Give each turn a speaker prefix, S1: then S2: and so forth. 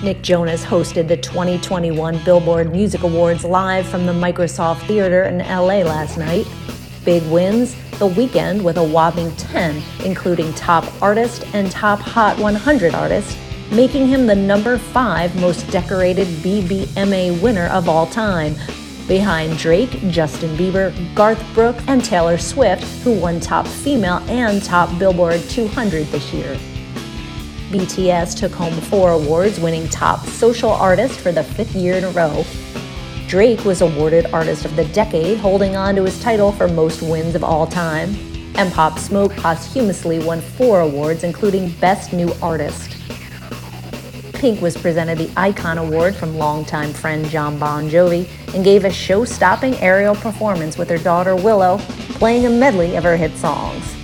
S1: Nick Jonas hosted the 2021 Billboard Music Awards live from the Microsoft Theater in LA last night. Big wins The Weeknd with a whopping 10, including Top Artist and Top Hot 100 Artist, making him the number 5 most decorated BBMA winner of all time, behind Drake, Justin Bieber, Garth Brooks, and Taylor Swift, who won Top Female and Top Billboard 200 this year. BTS took home four awards, winning Top Social Artist for the fifth year in a row. Drake was awarded Artist of the Decade, holding on to his title for most wins of all time. And Pop Smoke posthumously won four awards, including Best New Artist. Pink was presented the Icon Award from longtime friend Jon Bon Jovi and gave a show stopping aerial performance with her daughter Willow, playing a medley of her hit songs.